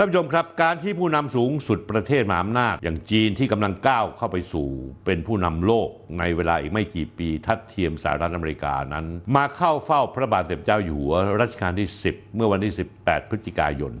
ท่านผู้ชมครับ การที่ผู้นำสูงสุดประเทศมหาอำนาจ อย่างจีนที่กำลังก้าวเข้าไปสู่เป็นผู้นำโลกในเวลาอีกไม่กี่ปีทัดเทียมสหรัฐอเมริกานั้น มาเข้าเฝ้าพระบาทสมเด็จเจ้าอยู่หัวรัชกาลที่ 10 เมื่อวันที่ 18 พฤศจิกายน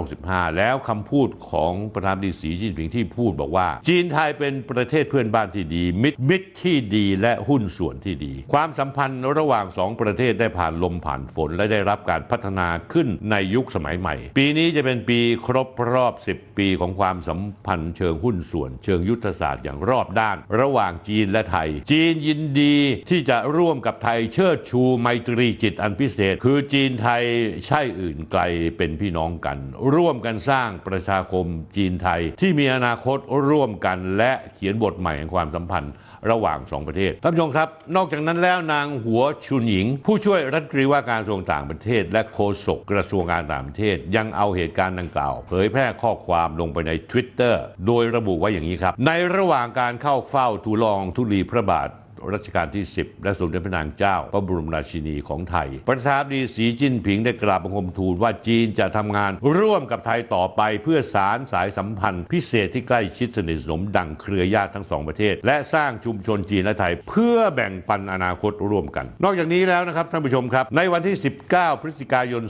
2565 แล้วคำพูดของประธานดีสีจิ้นผิงที่พูดบอกว่า จีนไทยเป็นประเทศเพื่อนบ้านที่ดี มิตรมิตรที่ดีและหุ้นส่วนที่ดี ความสัมพันธ์ระหว่างสองประเทศได้ผ่านลมผ่านฝนและได้รับการพัฒนาขึ้นในยุคสมัยใหม่ ปีนี้จะเป็นปีครบรอบ 10 ปีของความสัมพันธ์เชิงหุ้นส่วน เชิงยุทธศาสตร์อย่างรอบด้าน ระหว่างจีนและไทย จีนยินดีที่จะร่วมกับไทยเชิดชูไมตรีจิตอันพิเศษ คือจีนไทยใช่อื่นไกลเป็นพี่น้องกัน ร่วมกันสร้างประชาคมจีนไทยที่มีอนาคตร่วมกันและเขียนบทใหม่แห่งความสัมพันธ์ ระหว่างสองประเทศท่านผู้ชมครับ นอกจากนั้นแล้วนางหัวชุนหญิง ผู้ช่วยรัฐมนตรีว่าการกระทรวงต่างประเทศ และโฆษกกระทรวงการต่างประเทศ ยังเอาเหตุการณ์ดังกล่าว เผยแพร่ข้อความลงไปใน Twitter โดยระบุไว้อย่างนี้ครับ ในระหว่างการเข้าเฝ้าทูลองทุลีพระบาท รัชกาลที่ 10 และสมเด็จพระนางเจ้า พระบรมราชินีของไทย ประธานดีสีจิ้นผิงได้กราบบังคมทูลว่าจีนจะทำงานร่วมกับไทยต่อไปเพื่อสารสายสัมพันธ์ พิเศษที่ใกล้ชิดสนิทสนมดังเครือญาติทั้งสองประเทศ และสร้างชุมชนจีนและไทย เพื่อแบ่งปันอนาคตร่วมกัน นอกจากนี้แล้วนะครับท่านผู้ชมครับ ในวันที่ 19 พฤศจิกายน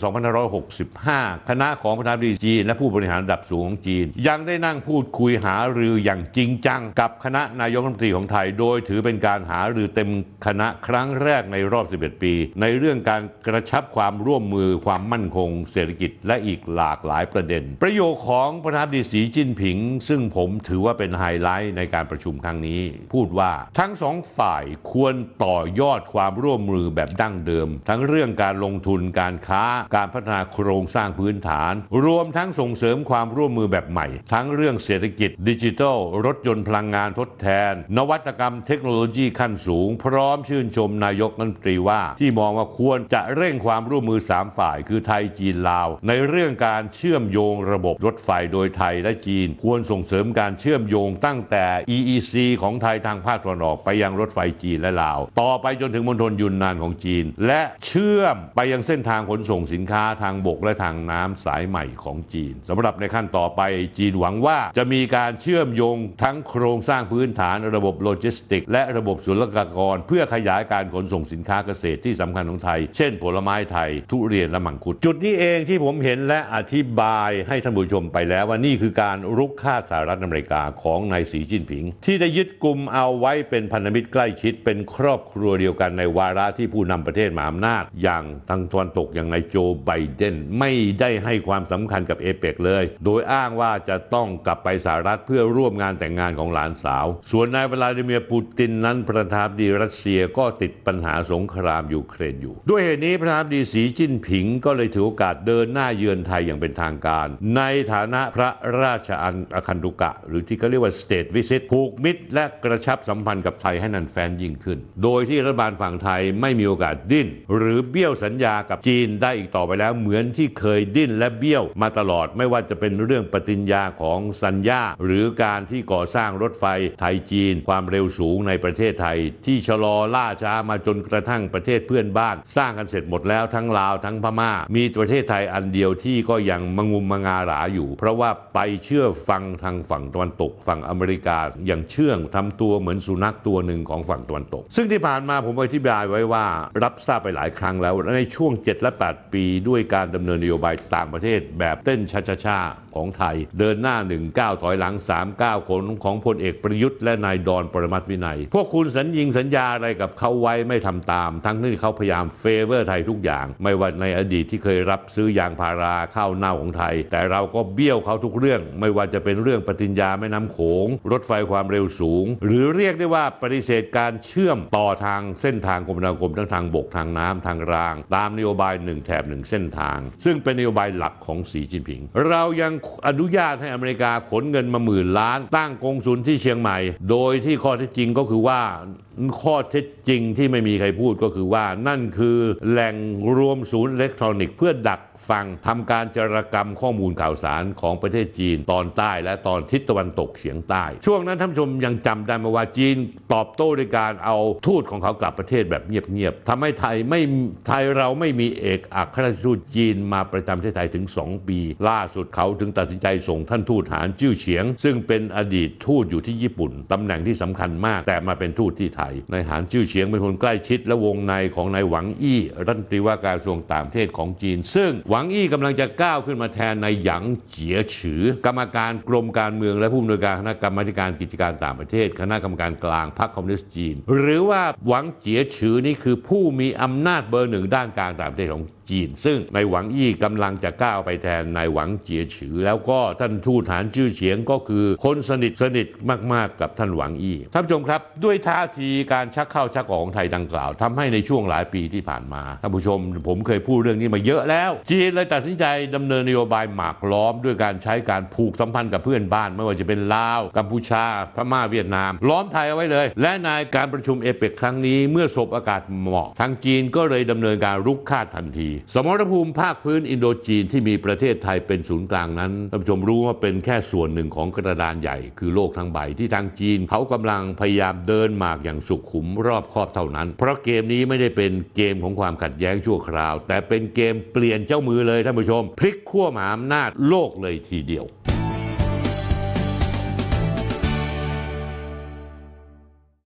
2565 คณะของประธานดีจีน และผู้บริหารระดับสูงของจีน ยังได้นั่งพูดคุยหารืออย่างจริงจัง กับคณะนายกรัฐมนตรีของไทย โดยถือเป็นการหาหรือเต็มคณะครั้งแรกในรอบ 11 ปี ในเรื่องการกระชับความร่วมมือความมั่นคง เศรษฐกิจและอีกหลากหลายประเด็น ประโยคของประธานาธิบดีสีจิ้นผิง ซึ่งผมถือว่าเป็นไฮไลท์ในการประชุมครั้งนี้ พูดว่าทั้งสองฝ่ายควรต่อยอดความร่วมมือแบบดั้งเดิม ทั้งเรื่องการลงทุนการค้า การพัฒนาโครงสร้างพื้นฐาน รวมทั้งส่งเสริมความร่วมมือแบบใหม่ ทั้งเรื่องเศรษฐกิจดิจิทัล รถยนต์พลังงานทดแทน นวัตกรรมเทคโนโลยีขั้นสูง พร้อมชื่นชมนายกรัฐมนตรีว่า ที่มองว่าควรจะเร่งความร่วมมือ 3 ฝ่าย คือไทยจีนลาว ในเรื่องการเชื่อมโยงระบบรถไฟโดยไทยและจีน ควรส่งเสริมการเชื่อมโยงตั้งแต่ EEC ของไทยทางภาคตะวันออกไปยังรถไฟจีนและลาว ต่อไปจนถึงมณฑลยุนนานของจีน และเชื่อมไปยังเส้นทางขนส่งสินค้าทางบกและทางน้ำสายใหม่ของจีนสำหรับในขั้นต่อไปจีนหวังว่าจะมีการเชื่อมโยงทั้งโครงสร้างพื้นฐานระบบโลจิสติก และระบบศุลกากร เพื่อขยายการขนส่งสินค้าเกษตรที่สำคัญของไทย เช่น ผลไม้ไทย ทุเรียนและมังคุด จุดนี้เองที่ผมเห็นและอธิบายให้ท่านผู้ชมไปแล้วว่านี่คือการรุกฆ่าสหรัฐอเมริกาของนายสีจิ้นผิง ที่ได้ยึดกลุ่มเอาไว้เป็นพันธมิตรใกล้ชิดเป็นครอบครัวเดียวกันในวาระที่ผู้นำประเทศมหาอำนาจ อย่างทางตะวันตกอย่างนายโจไบเดนไม่ได้ให้ความสำคัญกับเอเปกเลย โดยอ้างว่าจะต้องกลับไปสหรัฐเพื่อร่วมงานแต่งงานของหลานสาว ส่วนนายวลาดิเมียร์ปูตินนั้นประธานาธิบดีรัสเซียก็ติดปัญหาสงครามยูเครนอยู่ ด้วยเหตุนี้ประธานาธิบดีสีจิ้นผิงก็เลยถือโอกาสเดินหน้าเยือนไทยอย่างเป็นทางการ ในฐานะพระราชอันอคันตุกะ หรือที่เขาเรียกว่า state visit ผูกมิตร และกระชับสัมพันธ์กับไทยให้นันแฟนยิ่งขึ้น โดยที่รัฐบาลฝั่งไทยไม่มีโอกาสดิ้น หรือเบี้ยวสัญญากับจีนได้อีกต่อไปแล้วเหมือนที่เคยดิ้นและเบี้ยวมาตลอดไม่ว่าจะเป็นเรื่องปฏิญญาของสัญญา หรือการที่ก่อสร้างรถไฟไทยจีน ความเร็วสูงในประเทศไทยที่ชะลอล่าช้ามาจนกระทั่งประเทศเพื่อนบ้าน สร้างกันเสร็จหมดแล้วทั้งลาวทั้งพม่า มีประเทศไทยอันเดียวที่ก็ยังมงุมมงาหราอยู่ เพราะว่าไปเชื่อฟังทางฝั่งตะวันตก ฝั่งอเมริกาอย่างเชื่องทำตัวเหมือนสุนัขตัวหนึ่งของฝั่งตะวันตก ซึ่งที่ผ่านมาผมอธิบายไว้ว่า รับทราบไปหลายครั้งแล้วในช่วง 7 และ 8 ปีด้วยการดำเนินนโยบายต่างประเทศแบบเต้นช้าๆของไทย เดินหน้า 1 9 ถอยหลัง 3 9 คนของพลเอกประยุทธ์และนายดอนปรมัตถ์วินัย พวกคุณสัญญิงสัญญาอะไรกับเขาไว้ไม่ทำตาม ทั้งที่เขาพยายาม favor ไทยทุกอย่าง ไม่ว่าในอดีตที่เคยรับซื้อยางพาราข้าวเน่าของไทย แต่เราก็เบี้ยวเขาทุกเรื่อง ไม่ว่าจะเป็นเรื่องปฏิญญาแม่น้ำโขง รถไฟความเร็วสูง หรือเรียกได้ว่าปฏิเสธการเชื่อมต่อทางเส้นทางคมนาคมทั้งทางบกทางน้ำทางราง ตามนโยบายหนึ่งแถบหนึ่งเส้นทาง ซึ่งเป็นนโยบายหลักของสีจิ้นผิง เรายังอนุญาตให้อเมริกาขนเงินมาหมื่นล้าน ตั้งกงสุลที่เชียงใหม่ โดยที่ข้อเท็จจริงก็คือว่า um, ข้อเท็จจริงที่ไม่มีใครพูดก็คือว่านั่นคือแหล่งรวมศูนย์อิเล็กทรอนิกส์เพื่อดักฟังทำการจารกรรมข้อมูลข่าวสารของประเทศจีนตอนใต้และตอนทิศตะวันตกเฉียงใต้ ช่วงนั้นท่านชมยังจำได้ไหมว่าจีนตอบโต้ด้วยการเอาทูตของเขากลับประเทศแบบเงียบๆทำให้ไทยไม่ไทยเราไม่มีเอกอัครราชทูตจีนมาประจำประเทศไทยถึง 2 ปี ล่าสุดเขาถึงตัดสินใจส่งท่านทูตหานจิ้วเฉียง ซึ่งเป็นอดีตทูตอยู่ที่ญี่ปุ่นตำแหน่งที่สำคัญมาก แต่มาเป็นทูตที่ไทยนายหานจิ้วเฉียงเป็นคนใกล้ชิดและวงในของนายหวังอี้รัฐมนตรีว่าการกระทรวงต่างประเทศของจีน ซึ่งหวังอี้กำลังจะก้าวขึ้นมาแทนนายหยางเจียฉือ กรรมการกรมการเมืองและผู้อำนวยการคณะกรรมาการกิจการต่างประเทศ คณะกรรมการกลางพรรคคอมมิวนิสต์จีน หรือว่าหวังเจียฉือนี่คือผู้มีอำนาจเบอร์หนึ่งด้านการต่างประเทศของ จีน ซึ่งนายหวังอี้กำลังจะก้าวไปแทนนายหวังเจียฉือ แล้วก็ท่านทูตฐานชื่อเฉียงก็คือคนสนิทสนิทมากๆกับท่านหวังอี้ท่านผู้ชมครับด้วยท่าทีการชักเข้าชักออกของไทยดังกล่าวทำให้ในช่วงหลายปีที่ผ่านมาท่านผู้ชม ผมเคยพูดเรื่องนี้มาเยอะแล้ว จีนเลยตัดสินใจดำเนินนโยบายหมากล้อม ด้วยการใช้การผูกสัมพันธ์กับเพื่อนบ้าน ไม่ว่าจะเป็นลาว กัมพูชา พม่าเวียดนาม ล้อมไทยเอาไว้เลย และในการประชุมเอเปกครั้งนี้เมื่อสบอากาศเหมาะ ทางจีนก็เลยดำเนินการรุกคาดทันทีสมรภูมิภาคพื้นอินโดจีนที่มีประเทศไทยเป็นศูนย์กลางนั้นท่านผู้ชมรู้ว่าเป็นแค่ส่วนหนึ่งของกระดานใหญ่ คือโลกทั้งใบที่ทางจีน เขากำลังพยายามเดินหมากอย่างสุขุมรอบครอบเท่านั้น เพราะเกมนี้ไม่ได้เป็นเกมของความขัดแย้งชั่วคราว แต่เป็นเกมเปลี่ยนเจ้ามือเลยท่านผู้ชม พลิกขั้วหมาอำนาจโลกเลยทีเดียว